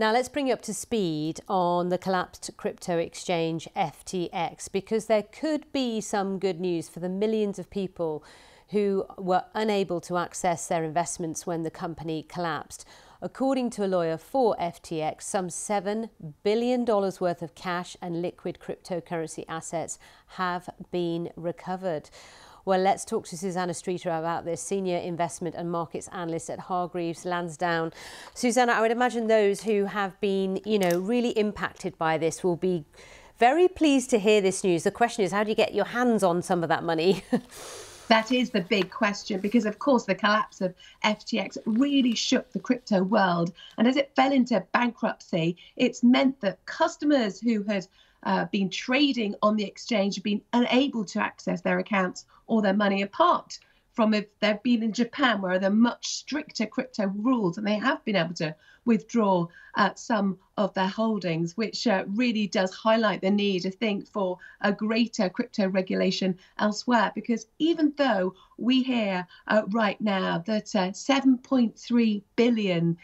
Now let's bring you up to speed on the collapsed crypto exchange FTX because there could be some good news for the millions of people who were unable to access their investments when the company collapsed. According to a lawyer for FTX, some $7 billion worth of cash and liquid cryptocurrency assets have been recovered. Well, let's talk to Susanna Streeter about this, Senior Investment and Markets Analyst at Hargreaves Lansdown. Susanna, I would imagine those who have been, you know, really impacted by this will be very pleased to hear this news. The question is, how do you get your hands on some of that money? That is the big question because, of course, the collapse of FTX really shook the crypto world. And as it fell into bankruptcy, it's meant that customers who had uh, been trading on the exchange been unable to access their accounts or their money apart from if they've been in Japan, where there are much stricter crypto rules, and they have been able to withdraw uh, some of their holdings, which uh, really does highlight the need, I think, for a greater crypto regulation elsewhere. Because even though we hear uh, right now that uh, 7.3 billion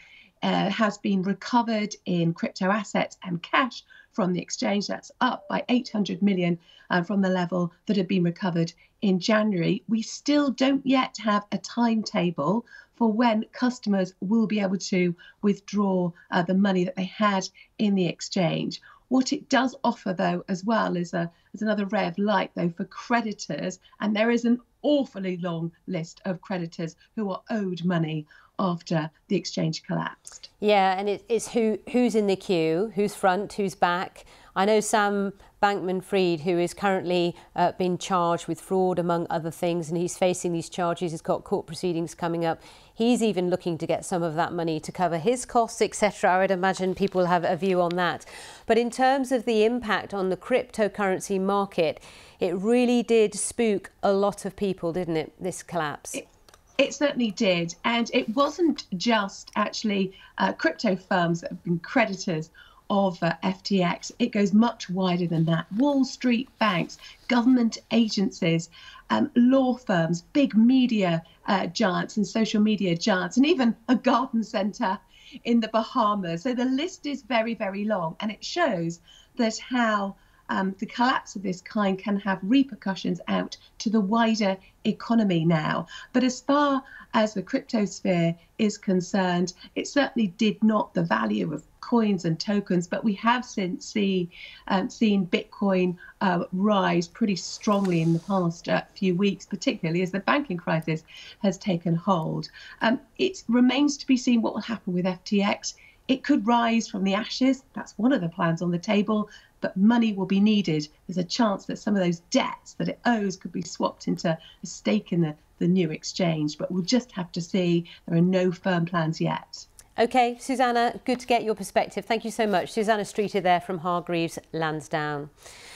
uh, has been recovered in crypto assets and cash from the exchange. That's up by 800 million uh, from the level that had been recovered in January. We still don't yet have a timetable for when customers will be able to withdraw uh, the money that they had in the exchange. What it does offer, though, as well, is, a, is another ray of light, though, for creditors. And there is an awfully long list of creditors who are owed money after the exchange collapsed. Yeah, and it, it's who who's in the queue, who's front, who's back. I know Sam Bankman-Fried, who is currently uh, being charged with fraud, among other things, and he's facing these charges. He's got court proceedings coming up. He's even looking to get some of that money to cover his costs, etc. I would imagine people have a view on that. But in terms of the impact on the cryptocurrency market, it really did spook a lot of people, didn't it, this collapse? It it certainly did. And it wasn't just actually uh, crypto firms that have been creditors of uh, FTX. It goes much wider than that. Wall Street banks, government agencies, um, law firms, big media uh, giants and social media giants, and even a garden centre in the Bahamas. So the list is very, very long, and it shows that how um, the collapse of this kind can have repercussions out to the wider economy now. But as far as the crypto sphere is concerned, it certainly did not the value of coins and tokens, but we have since see, um, seen Bitcoin uh, rise pretty strongly in the past uh, few weeks, particularly as the banking crisis has taken hold. Um, it remains to be seen what will happen with FTX. It could rise from the ashes. That's one of the plans on the table, but money will be needed. There's a chance that some of those debts that it owes could be swapped into a stake in the, the new exchange, but we'll just have to see. There are no firm plans yet. Okay, Susanna, good to get your perspective. Thank you so much. Susanna Streeter there from Hargreaves Lansdown.